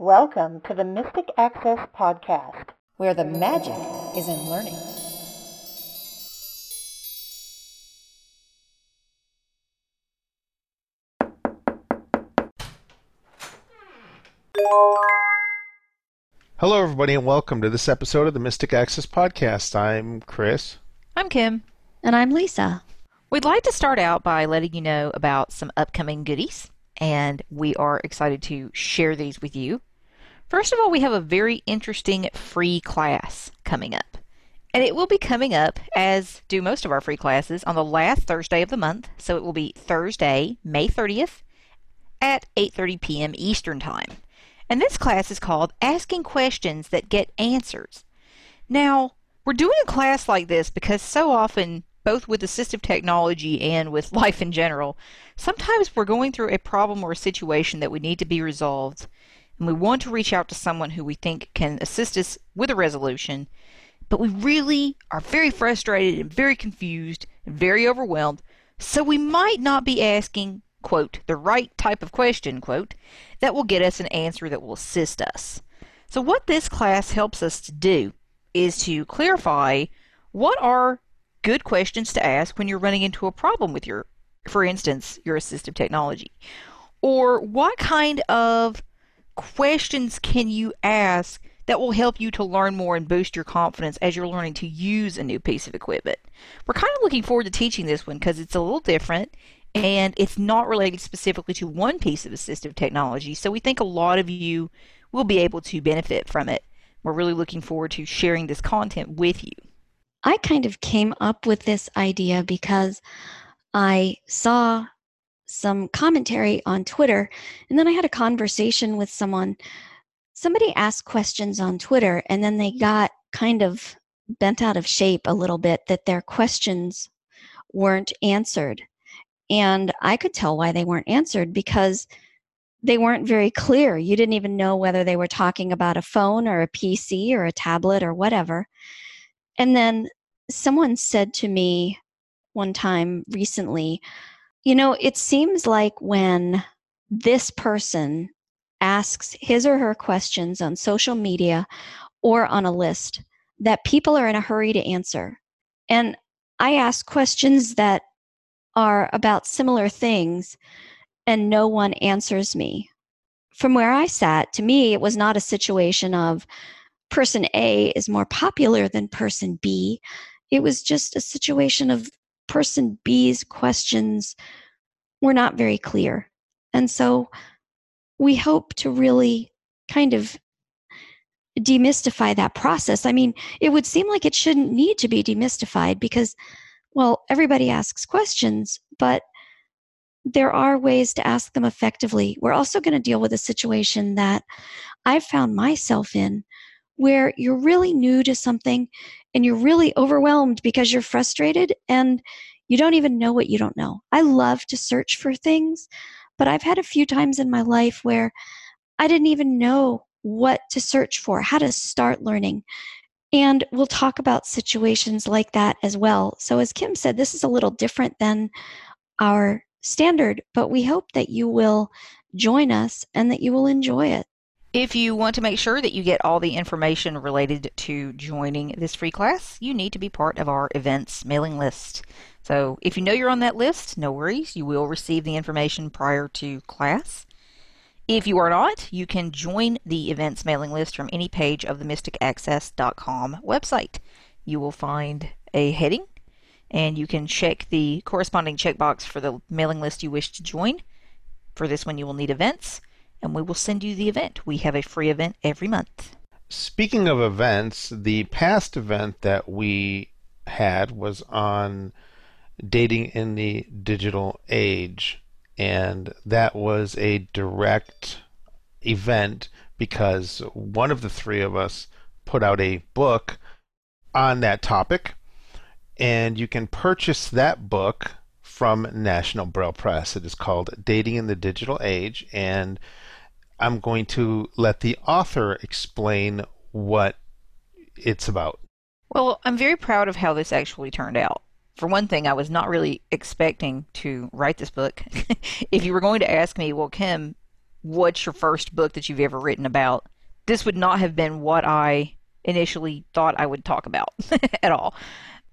Welcome to the Mystic Access Podcast, where the magic is in learning. Hello, everybody, and welcome to this episode of the Mystic Access Podcast. I'm Chris. I'm Kim. And I'm Lisa. We'd like to start out by letting you know about some upcoming goodies, and we are excited to share these with you. First of all, we have a very interesting free class coming up. And it will be coming up, as do most of our free classes, on the last Thursday of the month. So it will be Thursday, May 30th at 8:30 p.m. Eastern Time. And this class is called Asking Questions That Get Answers. Now, we're doing a class like this because so often, both with assistive technology and with life in general, sometimes we're going through a problem or a situation that we need to be resolved, and we want to reach out to someone who we think can assist us with a resolution, but we really are very frustrated and very confused and very overwhelmed, so we might not be asking quote, the right type of question, quote, that will get us an answer that will assist us. So, what this class helps us to do is to clarify what are good questions to ask when you're running into a problem with your, for instance, your assistive technology. Or what kind of questions can you ask that will help you to learn more and boost your confidence as you're learning to use a new piece of equipment. We're kind of looking forward to teaching this one because it's a little different and it's not related specifically to one piece of assistive technology. So we think a lot of you will be able to benefit from it. We're really looking forward to sharing this content with you. I kind of came up with this idea because I saw some commentary on Twitter, and then I had a conversation with someone. Somebody asked questions on Twitter, and then they got kind of bent out of shape a little bit that their questions weren't answered. And I could tell why they weren't answered because they weren't very clear. You didn't even know whether they were talking about a phone or a PC or a tablet or whatever. And then someone said to me one time recently, you know, it seems like when this person asks his or her questions on social media or on a list, that people are in a hurry to answer. And I ask questions that are about similar things and no one answers me. From where I sat, to me, it was not a situation of person A is more popular than person B. It was just a situation of person B's questions were not very clear. And so we hope to really kind of demystify that process. I mean, it would seem like it shouldn't need to be demystified because well, everybody asks questions, but there are ways to ask them effectively. We're also going to deal with a situation that I've found myself in where you're really new to something and you're really overwhelmed because you're frustrated and you don't even know what you don't know. I love to search for things, but I've had a few times in my life where I didn't even know what to search for, how to start learning. And we'll talk about situations like that as well. So, as Kim said, this is a little different than our standard, but we hope that you will join us and that you will enjoy it. If you want to make sure that you get all the information related to joining this free class, you need to be part of our events mailing list. So if you know you're on that list, no worries, you will receive the information prior to class. If you are not, you can join the events mailing list from any page of the mysticaccess.com website. You will find a heading and you can check the corresponding checkbox for the mailing list you wish to join. For this one, you will need events, and we will send you the event. We have a free event every month. Speaking of events, the past event that we had was on dating in the digital age and that was a direct event because one of the three of us put out a book on that topic, and you can purchase that book from National Braille Press. It is called Dating in the Digital Age, and I'm going to let the author explain what it's about. Well, I'm very proud of how this actually turned out for one thing, I was not really expecting to write this book. if you were going to ask me, well, Kim, what's your first book that you've ever written about, this would not have been what I initially thought I would talk about at all.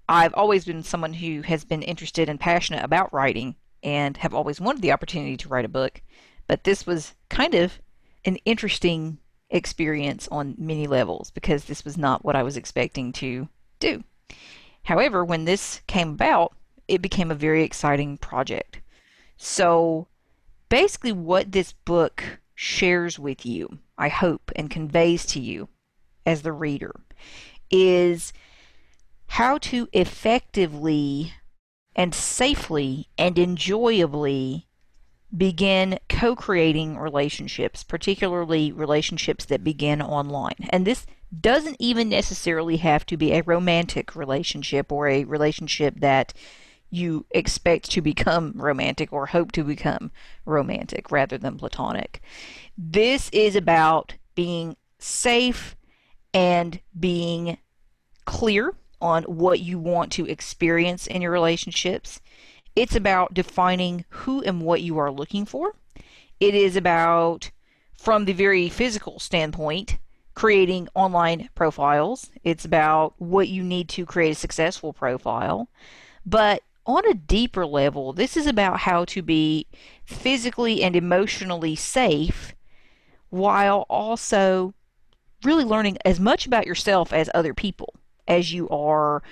I've always been someone who has been interested and passionate about writing and have always wanted the opportunity to write a book, but this was kind of an interesting experience on many levels because this was not what I was expecting to do. However, when this came about, it became a very exciting project. So, basically, what this book shares with you, I hope, and conveys to you as the reader is how to effectively and safely and enjoyably begin co creating relationships, particularly relationships that begin online. And this doesn't even necessarily have to be a romantic relationship or a relationship that you expect to become romantic or hope to become romantic rather than platonic. This is about being safe and being clear on what you want to experience in your relationships. It's about defining who and what you are looking for. It is about, from the very physical standpoint, creating online profiles. It's about what you need to create a successful profile. But on a deeper level, this is about how to be physically and emotionally safe while also really learning as much about yourself as other people as you are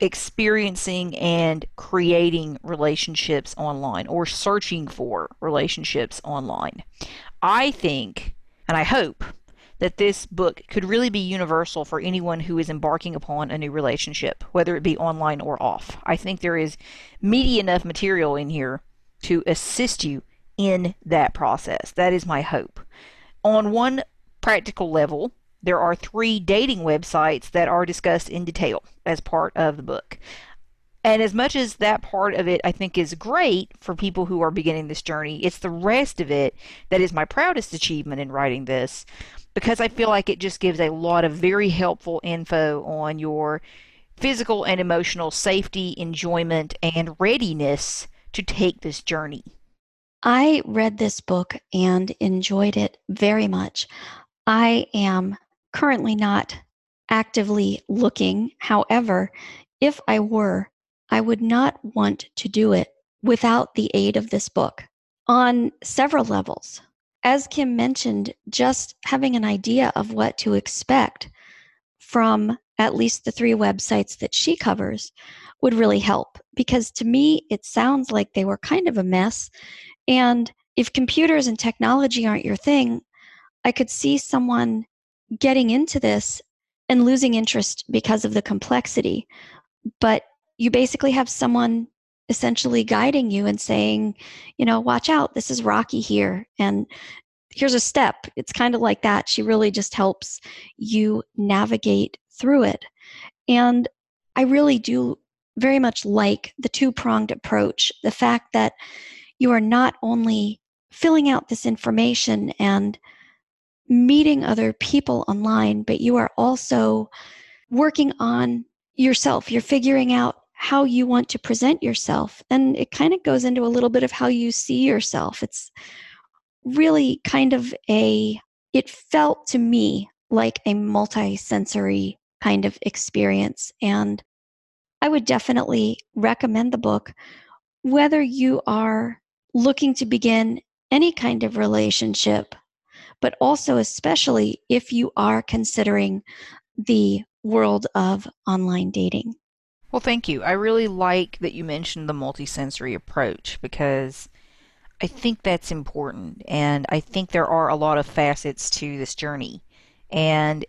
experiencing and creating relationships online or searching for relationships online. I think and I hope that this book could really be universal for anyone who is embarking upon a new relationship, whether it be online or off. I think there is meaty enough material in here to assist you in that process. That is my hope. On one practical level, there are three dating websites that are discussed in detail as part of the book. And as much as that part of it I think is great for people who are beginning this journey, it's the rest of it that is my proudest achievement in writing this because I feel like it just gives a lot of very helpful info on your physical and emotional safety, enjoyment, and readiness to take this journey. I read this book and enjoyed it very much. I am currently not actively looking. However, if I were, I would not want to do it without the aid of this book on several levels. As Kim mentioned, just having an idea of what to expect from at least the three websites that she covers would really help because to me it sounds like they were kind of a mess and if computers and technology aren't your thing i could see someone getting into this and losing interest because of the complexity. But you basically have someone essentially guiding you and saying, you know, watch out, this is rocky here. And here's a step. It's kind of like that. She really just helps you navigate through it. And I really do very much like the two pronged approach the fact that you are not only filling out this information and meeting other people online, but you are also working on yourself. You're figuring out how you want to present yourself. And it kind of goes into a little bit of how you see yourself. It's really kind of a, it felt to me like a multi-sensory kind of experience. And I would definitely recommend the book, whether you are looking to begin any kind of relationship but also especially if you are considering the world of online dating. Well, thank you. I really like that you mentioned the multisensory approach because I think that's important. And I think there are a lot of facets to this journey. And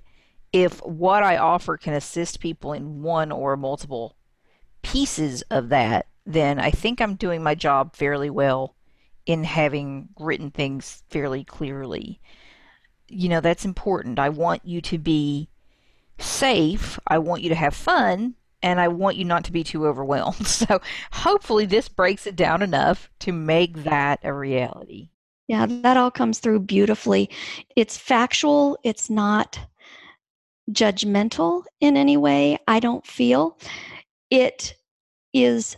if what I offer can assist people in one or multiple pieces of that, then I think I'm doing my job fairly well in having written things fairly clearly you know, that's important. I want you to be safe. I want you to have fun. And I want you not to be too overwhelmed. So hopefully, this breaks it down enough to make that a reality. Yeah, that all comes through beautifully. It's factual, it's not judgmental in any way, I don't feel. It is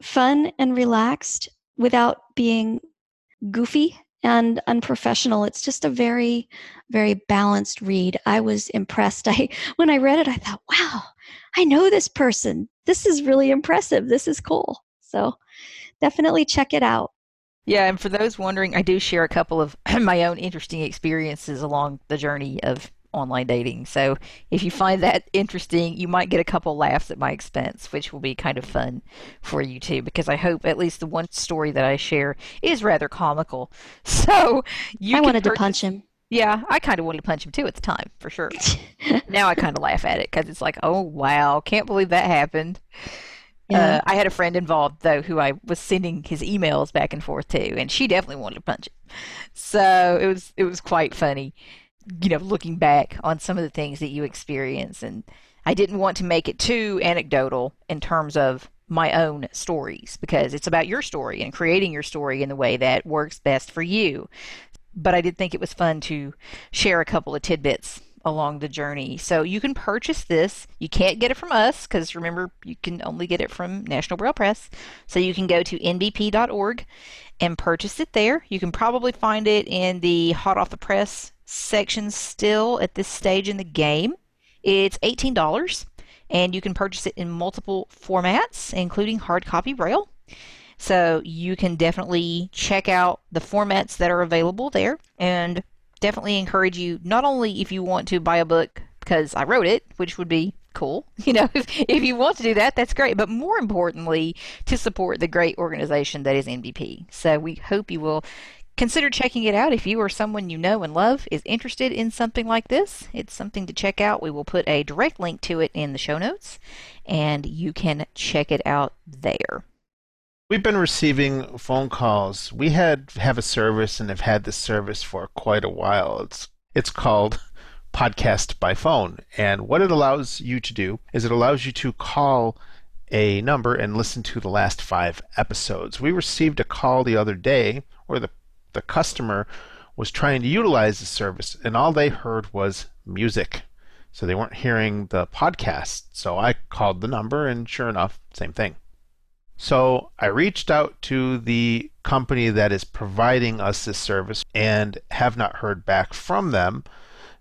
fun and relaxed without being goofy and unprofessional. It's just a very, very balanced read. I was impressed. I when I read it, I thought, wow, I know this person. This is really impressive. This is cool. So definitely check it out. Yeah, and for those wondering, I do share a couple of my own interesting experiences along the journey of online dating. So if you find that interesting, you might get a couple laughs at my expense, which will be kind of fun for you too, because I hope at least the one story that I share is rather comical. So you I wanted purchase- to punch him. Yeah, I kind of wanted to punch him too at the time, for sure. now I kind of laugh at it because it's like, oh wow, can't believe that happened. Yeah. Uh, I had a friend involved though who I was sending his emails back and forth to, and she definitely wanted to punch him. So it was it was quite funny, you know, looking back on some of the things that you experience, and I didn't want to make it too anecdotal in terms of my own stories because it's about your story and creating your story in the way that works best for you. But I did think it was fun to share a couple of tidbits along the journey. So you can purchase this. You can't get it from us because remember, you can only get it from National Braille Press. So you can go to nbp.org and purchase it there. You can probably find it in the hot off the press section still at this stage in the game. It's $18 and you can purchase it in multiple formats, including hard copy Braille. So you can definitely check out the formats that are available there and definitely encourage you not only if you want to buy a book because I wrote it, which would be cool, you know, if, if you want to do that, that's great, but more importantly, to support the great organization that is NBP. So we hope you will consider checking it out if you or someone you know and love is interested in something like this. It's something to check out. We will put a direct link to it in the show notes and you can check it out there. We've been receiving phone calls. We had have a service and have had this service for quite a while. It's it's called podcast by phone. And what it allows you to do is it allows you to call a number and listen to the last 5 episodes. We received a call the other day where the the customer was trying to utilize the service and all they heard was music. So they weren't hearing the podcast. So I called the number and sure enough, same thing. So I reached out to the company that is providing us this service and have not heard back from them.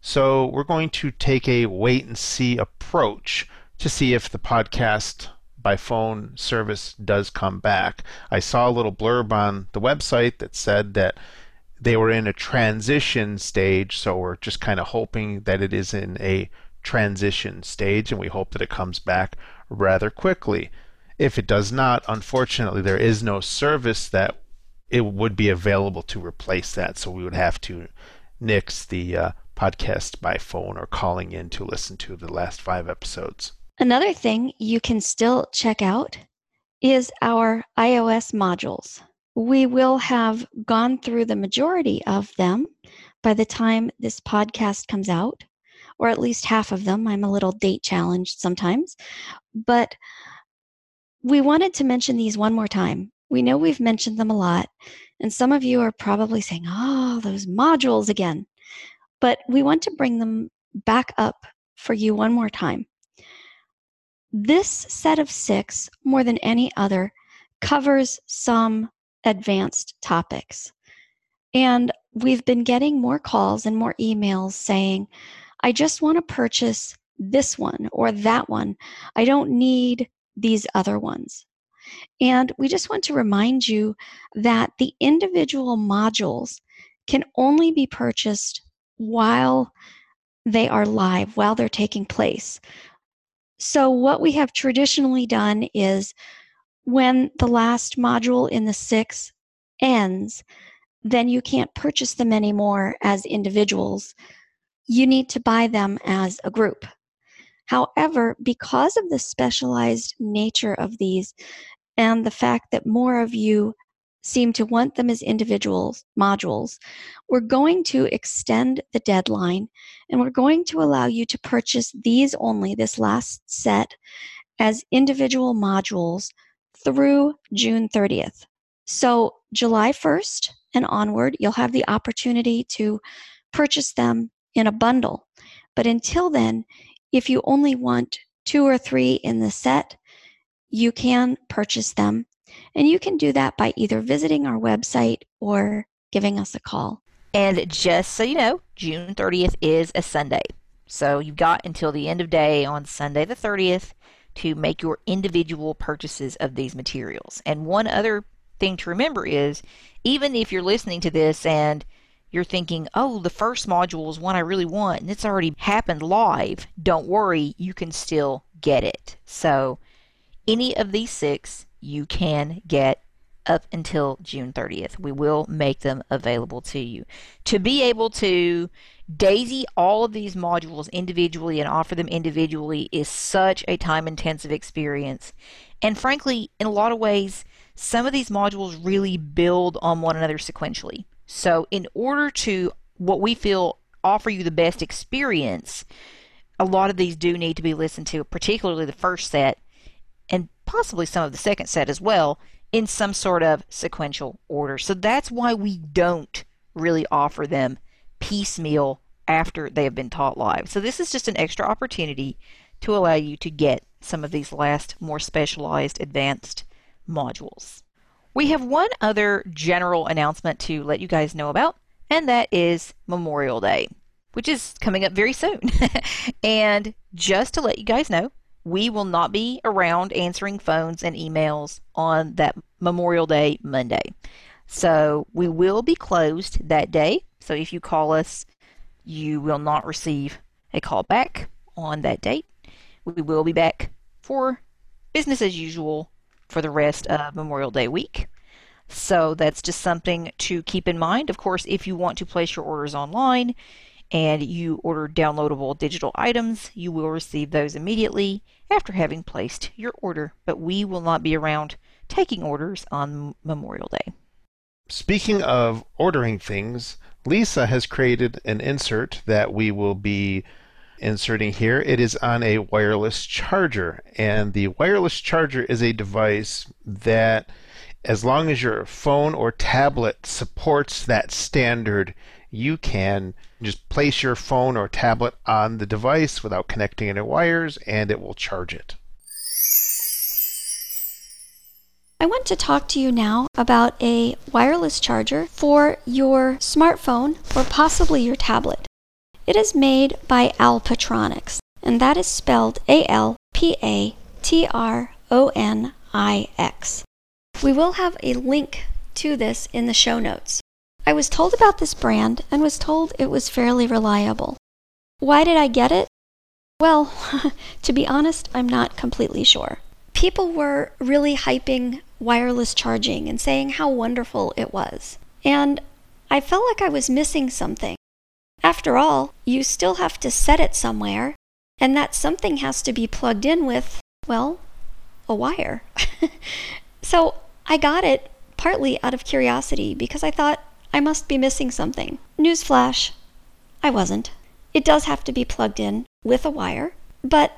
So we're going to take a wait and see approach to see if the podcast by phone service does come back. I saw a little blurb on the website that said that they were in a transition stage, so we're just kind of hoping that it is in a transition stage and we hope that it comes back rather quickly. If it does not, unfortunately, there is no service that it would be available to replace that. So we would have to nix the uh, podcast by phone or calling in to listen to the last five episodes. Another thing you can still check out is our iOS modules. We will have gone through the majority of them by the time this podcast comes out, or at least half of them. I'm a little date challenged sometimes. But we wanted to mention these one more time. We know we've mentioned them a lot, and some of you are probably saying, oh, those modules again. But we want to bring them back up for you one more time. This set of six, more than any other, covers some advanced topics. And we've been getting more calls and more emails saying, I just want to purchase this one or that one. I don't need these other ones. And we just want to remind you that the individual modules can only be purchased while they are live, while they're taking place. So, what we have traditionally done is when the last module in the six ends, then you can't purchase them anymore as individuals. You need to buy them as a group. However, because of the specialized nature of these and the fact that more of you seem to want them as individual modules, we're going to extend the deadline and we're going to allow you to purchase these only, this last set, as individual modules through June 30th. So, July 1st and onward, you'll have the opportunity to purchase them in a bundle. But until then, if you only want two or three in the set, you can purchase them. And you can do that by either visiting our website or giving us a call. And just so you know, June 30th is a Sunday. So you've got until the end of day on Sunday the 30th to make your individual purchases of these materials. And one other thing to remember is even if you're listening to this and you're thinking, oh, the first module is one I really want and it's already happened live, don't worry, you can still get it. So any of these six you can get up until June 30th. We will make them available to you. To be able to daisy all of these modules individually and offer them individually is such a time intensive experience. And frankly, in a lot of ways, some of these modules really build on one another sequentially. So, in order to what we feel offer you the best experience, a lot of these do need to be listened to, particularly the first set and possibly some of the second set as well, in some sort of sequential order. So that's why we don't really offer them piecemeal after they have been taught live. So this is just an extra opportunity to allow you to get some of these last more specialized advanced modules. We have one other general announcement to let you guys know about, and that is Memorial Day, which is coming up very soon. and just to let you guys know, we will not be around answering phones and emails on that Memorial Day Monday. So we will be closed that day. So if you call us, you will not receive a call back on that date. We will be back for business as usual for the rest of Memorial Day week. So that's just something to keep in mind. Of course, if you want to place your orders online, and you order downloadable digital items, you will receive those immediately after having placed your order. But we will not be around taking orders on Memorial Day. Speaking of ordering things, Lisa has created an insert that we will be inserting here. It is on a wireless charger, and the wireless charger is a device that, as long as your phone or tablet supports that standard, you can just place your phone or tablet on the device without connecting any wires and it will charge it. I want to talk to you now about a wireless charger for your smartphone or possibly your tablet. It is made by Alpatronix, and that is spelled A L P A T R O N I X. We will have a link to this in the show notes. I was told about this brand and was told it was fairly reliable. Why did I get it? Well, to be honest, I'm not completely sure. People were really hyping wireless charging and saying how wonderful it was. And I felt like I was missing something. After all, you still have to set it somewhere, and that something has to be plugged in with, well, a wire. so I got it partly out of curiosity because I thought I must be missing something. Newsflash, I wasn't. It does have to be plugged in with a wire, but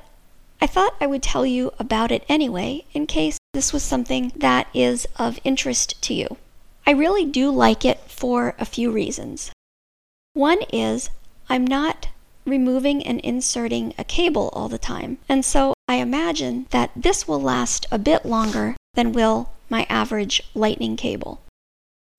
I thought I would tell you about it anyway in case this was something that is of interest to you. I really do like it for a few reasons. One is I'm not removing and inserting a cable all the time, and so I imagine that this will last a bit longer than will my average lightning cable.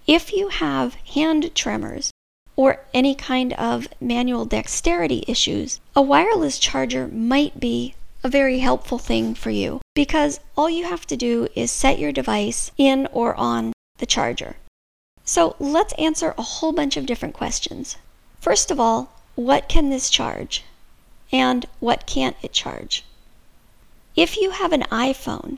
If you have hand tremors or any kind of manual dexterity issues, a wireless charger might be a very helpful thing for you because all you have to do is set your device in or on the charger. So let's answer a whole bunch of different questions. First of all, what can this charge? And what can't it charge? If you have an iPhone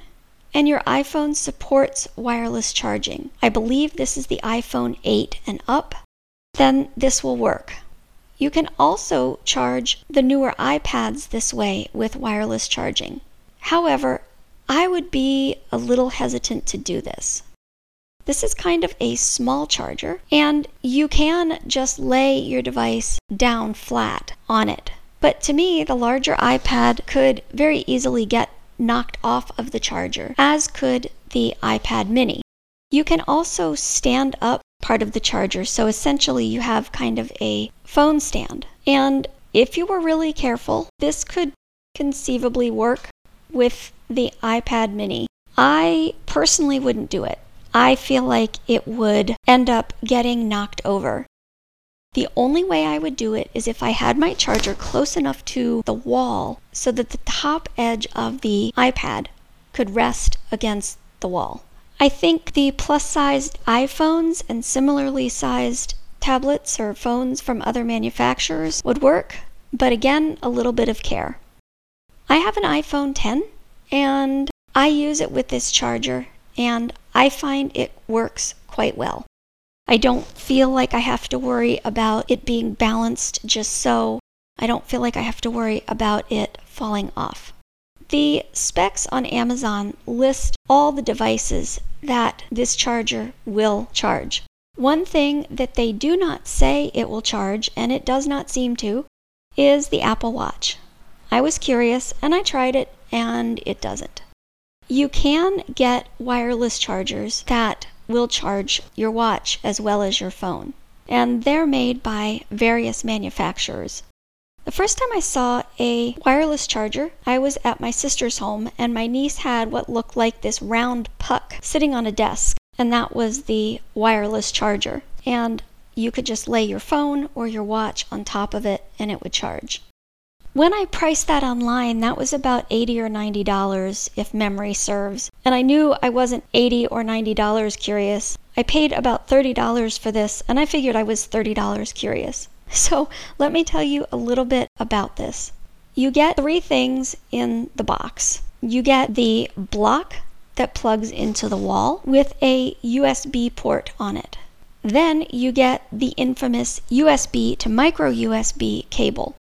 and your iPhone supports wireless charging, I believe this is the iPhone 8 and up, then this will work. You can also charge the newer iPads this way with wireless charging. However, I would be a little hesitant to do this. This is kind of a small charger, and you can just lay your device down flat on it. But to me, the larger iPad could very easily get knocked off of the charger, as could the iPad mini. You can also stand up part of the charger, so essentially you have kind of a phone stand. And if you were really careful, this could conceivably work with the iPad mini. I personally wouldn't do it. I feel like it would end up getting knocked over. The only way I would do it is if I had my charger close enough to the wall so that the top edge of the iPad could rest against the wall. I think the plus sized iPhones and similarly sized tablets or phones from other manufacturers would work, but again, a little bit of care. I have an iPhone 10 and I use it with this charger and I find it works quite well. I don't feel like I have to worry about it being balanced just so. I don't feel like I have to worry about it falling off. The specs on Amazon list all the devices that this charger will charge. One thing that they do not say it will charge, and it does not seem to, is the Apple Watch. I was curious and I tried it, and it doesn't. You can get wireless chargers that will charge your watch as well as your phone, and they're made by various manufacturers. The first time I saw a wireless charger, I was at my sister's home, and my niece had what looked like this round puck sitting on a desk, and that was the wireless charger. And you could just lay your phone or your watch on top of it, and it would charge. When I priced that online, that was about 80 or 90 dollars if memory serves. And I knew I wasn't 80 or 90 dollars curious. I paid about 30 dollars for this, and I figured I was 30 dollars curious. So, let me tell you a little bit about this. You get three things in the box. You get the block that plugs into the wall with a USB port on it. Then you get the infamous USB to micro USB cable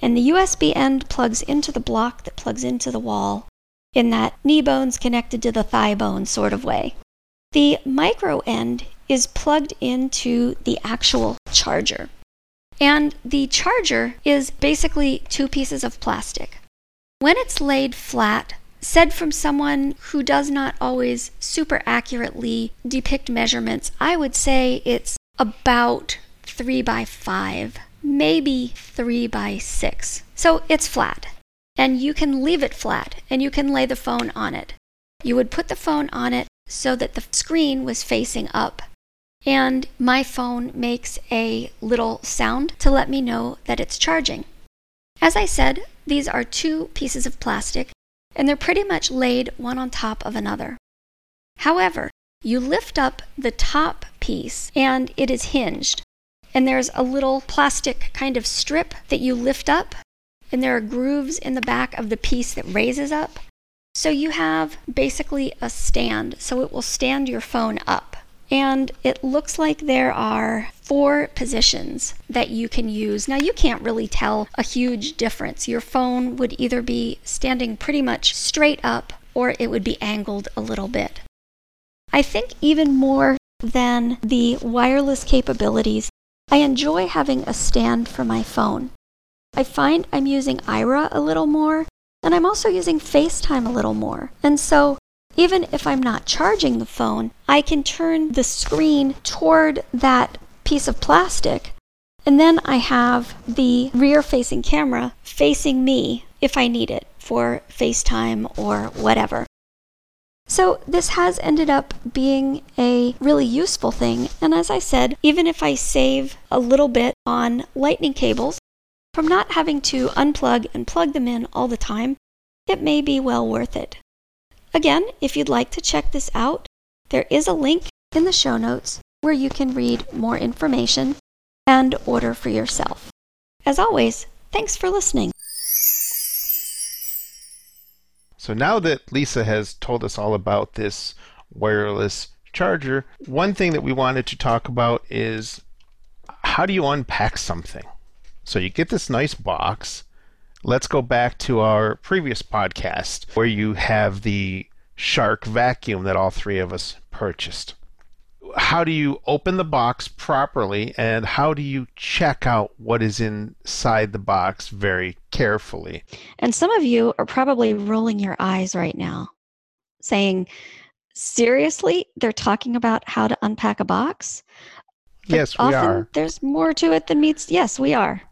and the USB end plugs into the block that plugs into the wall in that knee bones connected to the thigh bone sort of way. The micro end is plugged into the actual charger. And the charger is basically two pieces of plastic. When it's laid flat, said from someone who does not always super accurately depict measurements, I would say it's about 3 by 5 maybe 3 by 6. So it's flat. And you can leave it flat and you can lay the phone on it. You would put the phone on it so that the screen was facing up. And my phone makes a little sound to let me know that it's charging. As I said, these are two pieces of plastic and they're pretty much laid one on top of another. However, you lift up the top piece and it is hinged and there's a little plastic kind of strip that you lift up, and there are grooves in the back of the piece that raises up. So you have basically a stand, so it will stand your phone up. And it looks like there are four positions that you can use. Now, you can't really tell a huge difference. Your phone would either be standing pretty much straight up or it would be angled a little bit. I think even more than the wireless capabilities, I enjoy having a stand for my phone. I find I'm using Aira a little more, and I'm also using FaceTime a little more. And so, even if I'm not charging the phone, I can turn the screen toward that piece of plastic, and then I have the rear facing camera facing me if I need it for FaceTime or whatever. So this has ended up being a really useful thing. And as I said, even if I save a little bit on lightning cables from not having to unplug and plug them in all the time, it may be well worth it. Again, if you'd like to check this out, there is a link in the show notes where you can read more information and order for yourself. As always, thanks for listening. So now that Lisa has told us all about this wireless charger, one thing that we wanted to talk about is how do you unpack something? So you get this nice box. Let's go back to our previous podcast where you have the Shark vacuum that all three of us purchased how do you open the box properly and how do you check out what is inside the box very carefully? And some of you are probably rolling your eyes right now, saying, Seriously, they're talking about how to unpack a box? But yes, we are. There's more to it than meets. Yes, we are.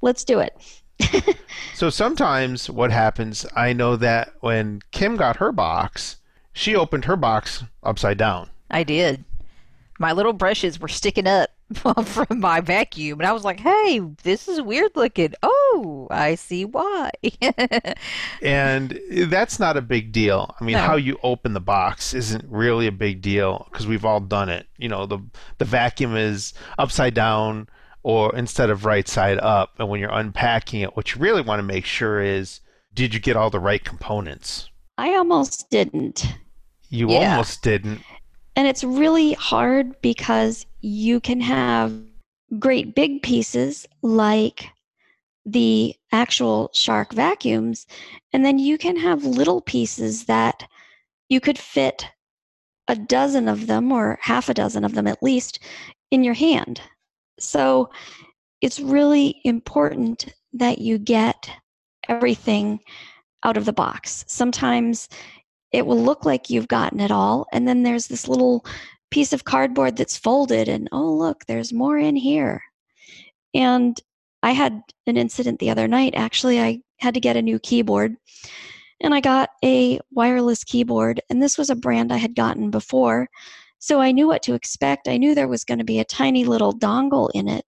Let's do it. so sometimes what happens, I know that when Kim got her box, she opened her box upside down I did. My little brushes were sticking up from my vacuum, and I was like, "Hey, this is weird looking." Oh, I see why. and that's not a big deal. I mean, No. how you open the box isn't really a big deal because we've all done it. You know, the the vacuum is upside down or instead of right side up, and when you're unpacking it, what you really want to make sure is did you get all the right components? I almost didn't. You Yeah. almost didn't. And it's really hard because you can have great big pieces like the actual shark vacuums, and then you can have little pieces that you could fit a dozen of them or half a dozen of them at least in your hand. So it's really important that you get everything out of the box. Sometimes it will look like you've gotten it all, and then there's this little piece of cardboard that's folded, and oh, look, there's more in here. And I had an incident the other night. Actually, I had to get a new keyboard, and I got a wireless keyboard, and this was a brand I had gotten before. So I knew what to expect. I knew there was going to be a tiny little dongle in it.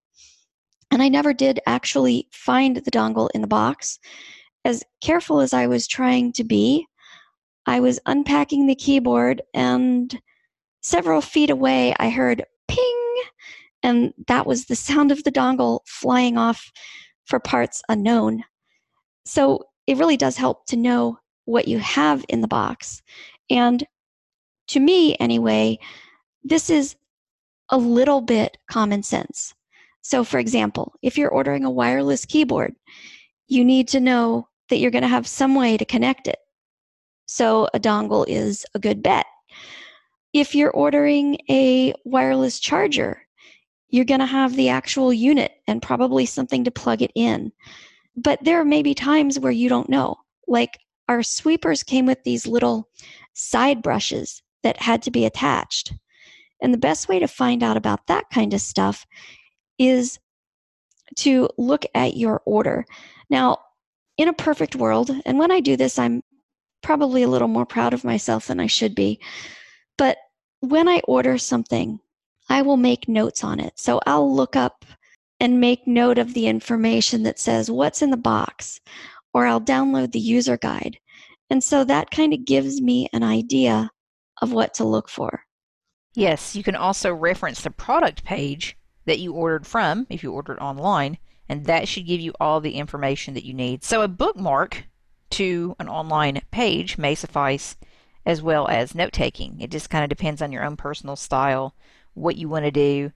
And I never did actually find the dongle in the box. As careful as I was trying to be, I was unpacking the keyboard, and several feet away, I heard ping, and that was the sound of the dongle flying off for parts unknown. So it really does help to know what you have in the box. And to me, anyway, this is a little bit common sense. So, for example, if you're ordering a wireless keyboard, you need to know that you're going to have some way to connect it. So, a dongle is a good bet. If you're ordering a wireless charger, you're going to have the actual unit and probably something to plug it in. But there may be times where you don't know. Like our sweepers came with these little side brushes that had to be attached. And the best way to find out about that kind of stuff is to look at your order. Now, in a perfect world, and when I do this, I'm probably a little more proud of myself than I should be. But when I order something, I will make notes on it. So I'll look up and make note of the information that says what's in the box, or I'll download the user guide. And so that kind of gives me an idea of what to look for. Yes, you can also reference the product page that you ordered from if you ordered online, and that should give you all the information that you need. So a bookmark to an online page may suffice as well as note taking. It just kind of depends on your own personal style, what you want to do.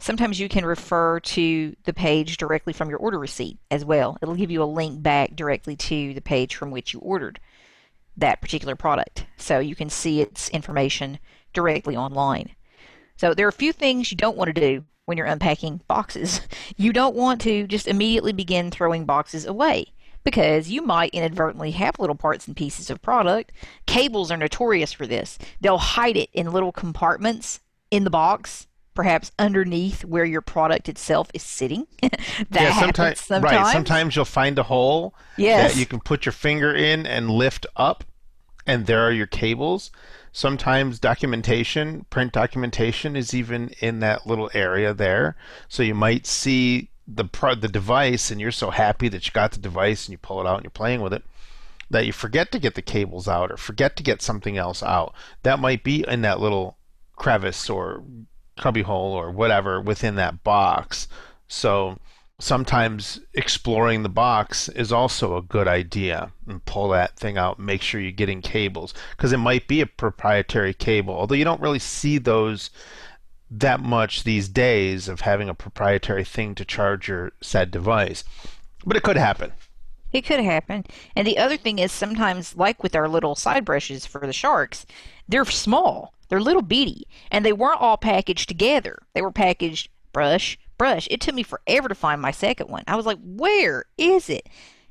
Sometimes you can refer to the page directly from your order receipt as well. It'll give you a link back directly to the page from which you ordered that particular product. So you can see its information directly online. So there are a few things you don't want to do when you're unpacking boxes. You don't want to just immediately begin throwing boxes away because you might inadvertently have little parts and pieces of product. Cables are notorious for this. They'll hide it in little compartments in the box, perhaps underneath where your product itself is sitting. that yeah, happens sometimes, right. Sometimes you'll find a hole Yes. that you can put your finger in and lift up, and there are your cables. Sometimes documentation, print documentation, is even in that little area there. So you might see the pro- the device, and you're so happy that you got the device, and you pull it out and you're playing with it, that you forget to get the cables out or forget to get something else out. That might be in that little crevice or cubbyhole or whatever within that box. So sometimes exploring the box is also a good idea and pull that thing out make sure you're getting cables because it might be a proprietary cable although you don't really see those that much these days of having a proprietary thing to charge your said device but it could happen It could happen. And the other thing is sometimes, like with our little side brushes for the sharks, they're small. They're little bitty. And they weren't all packaged together. They were packaged brush, brush. It took me forever to find my second one. I was like, where is it?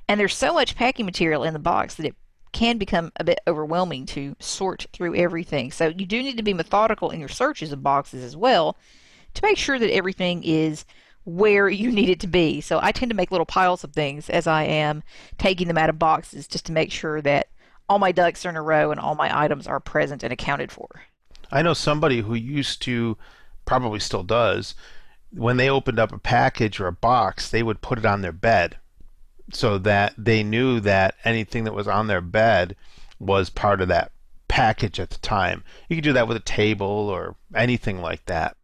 And there's so much packing material in the box that it can become a bit overwhelming to sort through everything. So you do need to be methodical in your searches of boxes as well to make sure that everything is where you need it to be. So I tend to make little piles of things as I am taking them out of boxes just to make sure that all my ducks are in a row and all my items are present and accounted for. I know somebody who used to, probably still does, when they opened up a package or a box, they would put it on their bed so that they knew that anything that was on their bed was part of that package at the time. You could do that with a table or anything like that.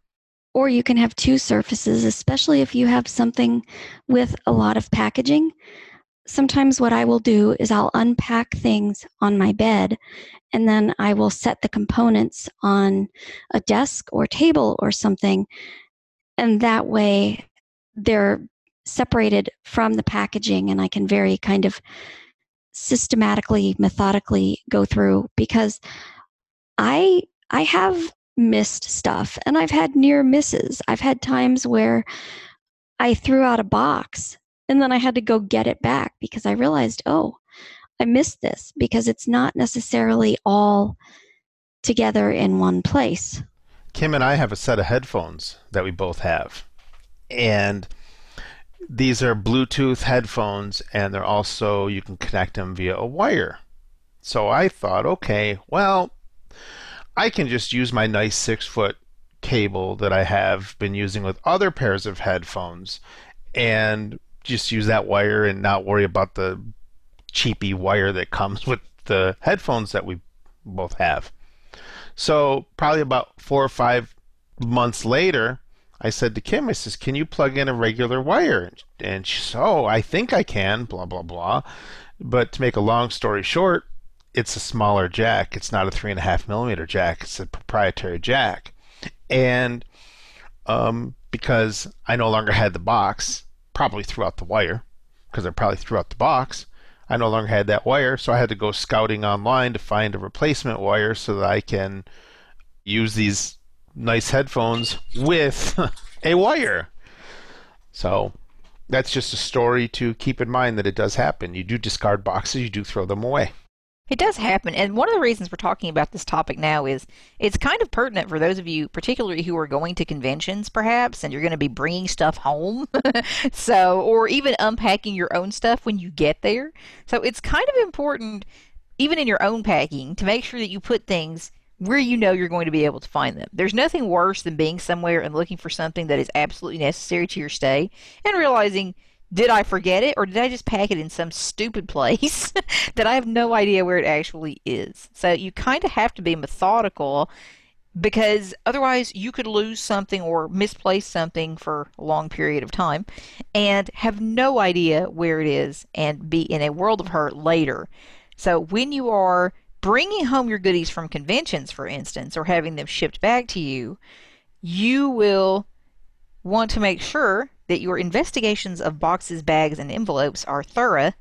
Or you can have two surfaces, especially if you have something with a lot of packaging. Sometimes what I will do is I'll unpack things on my bed and then I will set the components on a desk or table or something. And that way they're separated from the packaging and I can very kind of systematically, methodically go through because I I have missed stuff and I've had near misses. I've had times where I threw out a box and then I had to go get it back because I realized, oh, I missed this because it's not necessarily all together in one place. Kim and I have a set of headphones that we both have. And these are Bluetooth headphones, and they're also, you can connect them via a wire. So I thought, okay, well, I can just use my nice six foot cable that I have been using with other pairs of headphones and just use that wire and not worry about the cheapy wire that comes with the headphones that we both have. So probably about four or five months later, I said to Kim, I says, "Can you plug in a regular wire?" And she said, "Oh, I think I can." Blah blah blah. But to make a long story short, it's a smaller jack. It's not a three and a half millimeter jack. It's a proprietary jack, and um, because I no longer had the box, probably threw out the wire because I probably threw out the box. I no longer had that wire, so I had to go scouting online to find a replacement wire so that I can use these nice headphones with a wire. So that's just a story to keep in mind that it does happen. You do discard boxes, you do throw them away. It does happen. And one of the reasons we're talking about this topic now is it's kind of pertinent for those of you, particularly who are going to conventions perhaps, and you're going to be bringing stuff home. so, or even unpacking your own stuff when you get there. So, it's kind of important, even in your own packing, to make sure that you put things where you know you're going to be able to find them. There's nothing worse than being somewhere and looking for something that is absolutely necessary to your stay and realizing did I forget it or did I just pack it in some stupid place that I have no idea where it actually is? So you kind of have to be methodical because otherwise you could lose something or misplace something for a long period of time and have no idea where it is and be in a world of hurt later. So when you are bringing home your goodies from conventions, for instance, or having them shipped back to you, you will want to make sure that your investigations of boxes, bags, and envelopes are thorough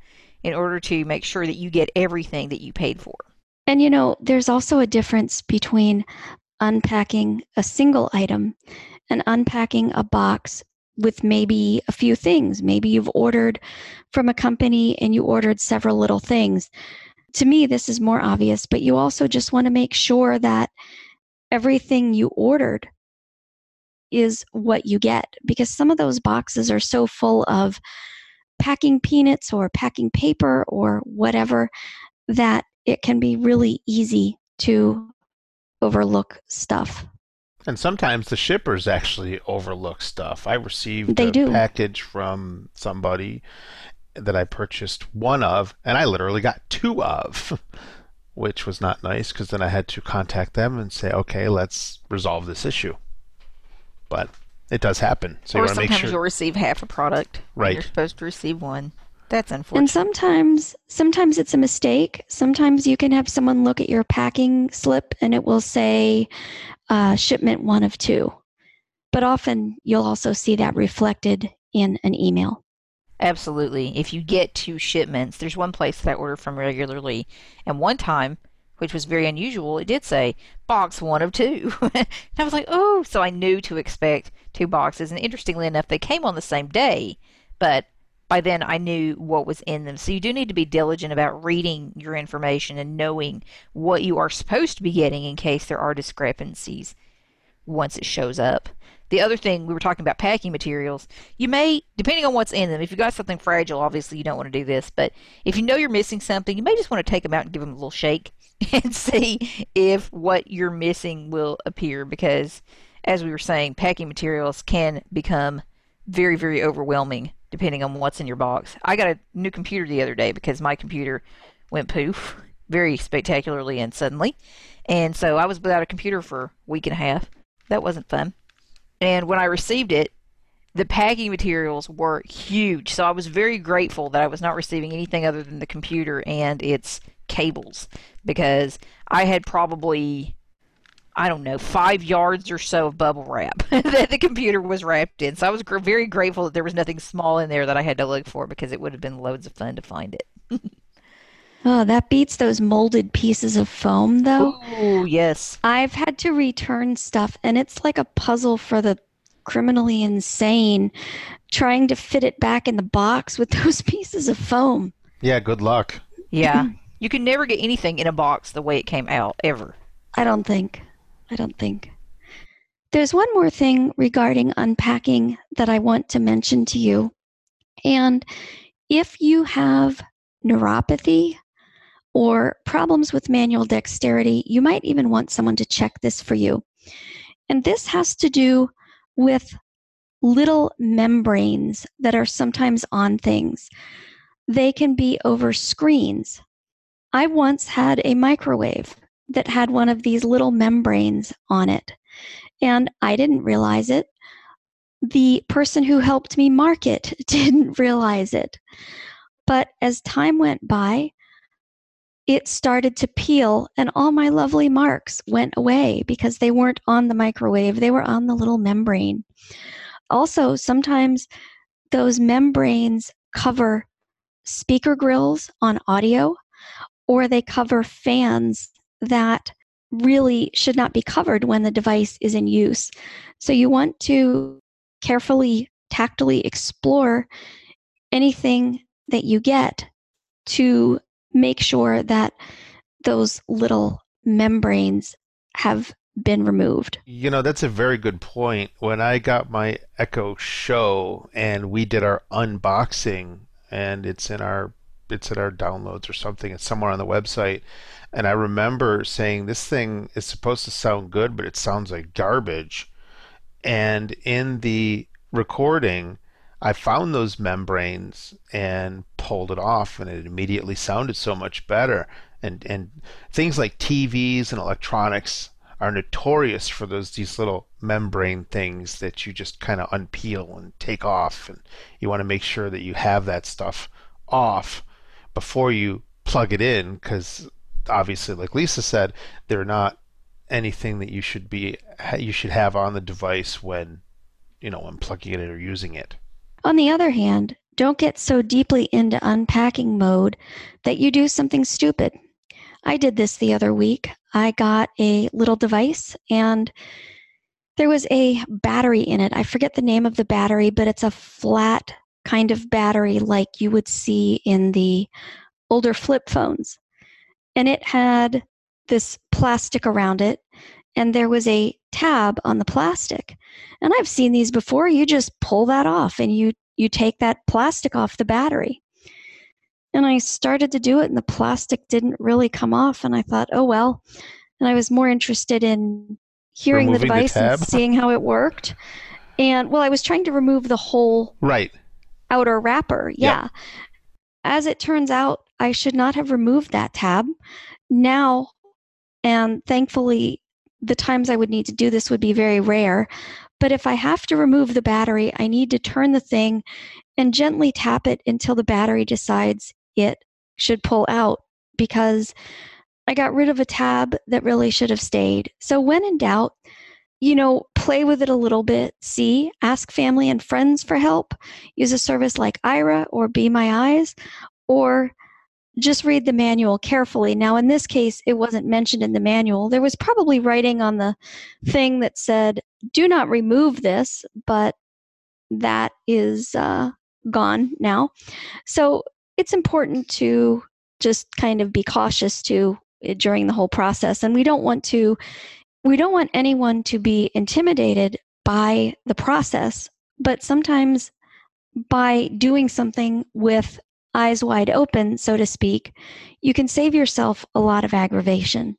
in order to make sure that you get everything that you paid for. And you know, there's also a difference between unpacking a single item and unpacking a box with maybe a few things. Maybe you've ordered from a company and you ordered several little things. To me, this is more obvious, but you also just want to make sure that everything you ordered is what you get because some of those boxes are so full of packing peanuts or packing paper or whatever that it can be really easy to overlook stuff. And sometimes the shippers actually overlook stuff. I received they a do. package from somebody that I purchased one of, and I literally got two of, which was not nice because then I had to contact them and say, okay, let's resolve this issue. But it does happen. So or you want to make sometimes sure. you'll receive half a product. Right. You're supposed to receive one. That's unfortunate. And sometimes sometimes it's a mistake. Sometimes you can have someone look at your packing slip and it will say uh, shipment one of two. But often you'll also see that reflected in an email. Absolutely. If you get two shipments, there's one place that I order from regularly, and one time, which was very unusual, it did say box one of two. and I was like, oh, so I knew to expect two boxes. And interestingly enough, they came on the same day, but by then I knew what was in them. So you do need to be diligent about reading your information and knowing what you are supposed to be getting in case there are discrepancies once it shows up. The other thing we were talking about packing materials, you may, depending on what's in them, if you've got something fragile, obviously you don't want to do this, but if you know you're missing something, you may just want to take them out and give them a little shake and see if what you're missing will appear because as we were saying, packing materials can become very, very overwhelming depending on what's in your box. I got a new computer the other day because my computer went poof very spectacularly and suddenly. And so I was without a computer for a week and a half. That wasn't fun. And when I received it, the packing materials were huge. So I was very grateful that I was not receiving anything other than the computer and its cables because I had probably I don't know, five yards or so of bubble wrap that the computer was wrapped in. So I was gr- very grateful that there was nothing small in there that I had to look for because it would have been loads of fun to find it. oh, that beats those molded pieces of foam, though. Oh, yes. I've had to return stuff, and it's like a puzzle for the criminally insane trying to fit it back in the box with those pieces of foam. Yeah, good luck. Yeah. you can never get anything in a box the way it came out, ever. I don't think. I don't think. There's one more thing regarding unpacking that I want to mention to you. And if you have neuropathy or problems with manual dexterity, you might even want someone to check this for you. And this has to do with little membranes that are sometimes on things. They can be over screens. I once had a microwave that had one of these little membranes on it. And I didn't realize it. The person who helped me mark it didn't realize it. But as time went by, it started to peel, and all my lovely marks went away because they weren't on the microwave, they were on the little membrane. Also, sometimes those membranes cover speaker grills on audio, or they cover fans that really should not be covered when the device is in use. So you want to carefully, tactily explore anything that you get to make sure that those little membranes have been removed. You know, that's a very good point. When I got my Echo Show and we did our unboxing and it's in our it's in our downloads or something, it's somewhere on the website and I remember saying, This thing is supposed to sound good, but it sounds like garbage. And in the recording, I found those membranes and pulled it off, and it immediately sounded so much better. And, and things like TVs and electronics are notorious for those these little membrane things that you just kind of unpeel and take off and you want to make sure that you have that stuff off before you plug it in because obviously, like Lisa said, they're not anything that you should be you should have on the device when you know when plugging it in or using it. On the other hand, don't get so deeply into unpacking mode that you do something stupid. I did this the other week. I got a little device and there was a battery in it. I forget the name of the battery, but it's a flat kind of battery like you would see in the older flip phones and it had this plastic around it and there was a tab on the plastic. And i've seen these before. You just pull that off and you you take that plastic off the battery. And i started to do it and the plastic didn't really come off and i thought oh well. And i was more interested in hearing Removing the device the and seeing how it worked. And well i was trying to remove the whole right. outer wrapper yeah. Yep. as it turns out I should not have removed that tab. Now, and thankfully, the times I would need to do this would be very rare. But if I have to remove the battery, I need to turn the thing and gently tap it until the battery decides it should pull out because I got rid of a tab that really should have stayed. So, when in doubt, you know, play with it a little bit. See, ask family and friends for help. Use a service like Aira or Be My Eyes, or just read the manual carefully. Now, in this case, it wasn't mentioned in the manual. There was probably writing on the thing that said, do not remove this, but that is uh, gone now. So it's important to just kind of be cautious to eh, during the whole process. And we don't want to, we don't want anyone to be intimidated by the process, but sometimes by doing something with eyes wide open, so to speak, you can save yourself a lot of aggravation.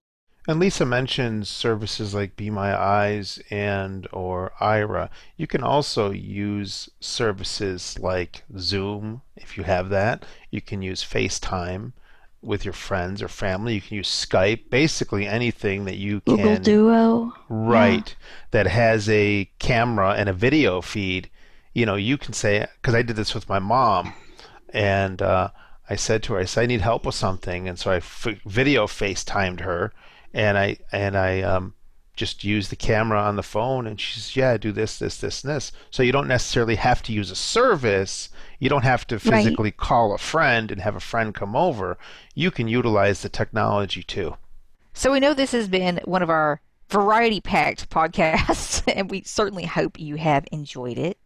And Lisa mentions services like Be My Eyes and or Aira. You can also use services like Zoom if you have that. You can use FaceTime with your friends or family. You can use Skype, basically anything that you can Google Duo. right that has a camera and a video feed. You know, you can say because I did this with my mom, and uh, I said to her, I said I need help with something, and so I f- video FaceTimed her, and I and I um, just used the camera on the phone, and she says, yeah, do this, this, this, and this. So you don't necessarily have to use a service. You don't have to Right. physically call a friend and have a friend come over. You can utilize the technology too. So we know this has been one of our variety packed podcasts, and we certainly hope you have enjoyed it.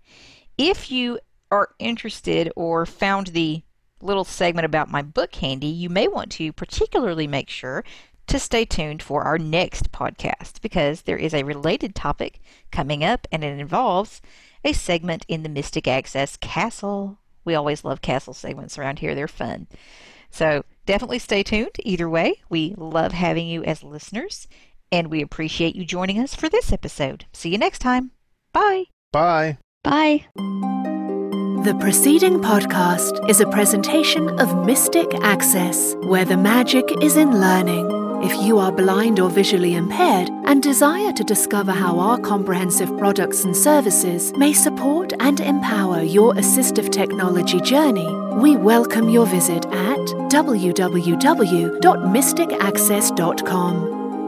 If you are interested or found the little segment about my book handy, you may want to particularly make sure to stay tuned for our next podcast because there is a related topic coming up and it involves a segment in the Mystic Access Castle. We always love castle segments around here, they're fun. So definitely stay tuned. Either way, we love having you as listeners, and we appreciate you joining us for this episode. See you next time. Bye. Bye. Bye. The preceding podcast is a presentation of Mystic Access, where the magic is in learning. If you are blind or visually impaired and desire to discover how our comprehensive products and services may support and empower your assistive technology journey, we welcome your visit at www.mysticaccess.com.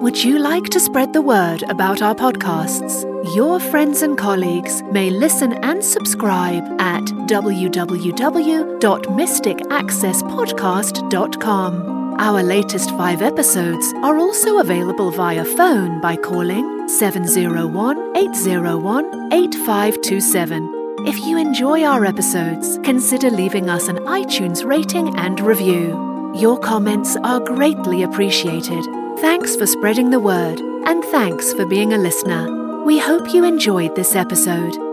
Would you like to spread the word about our podcasts? Your friends and colleagues may listen and subscribe at www.mysticaccesspodcast.com. Our latest five episodes are also available via phone by calling 701 801 8527. If you enjoy our episodes, consider leaving us an iTunes rating and review. Your comments are greatly appreciated. Thanks for spreading the word, and thanks for being a listener. We hope you enjoyed this episode.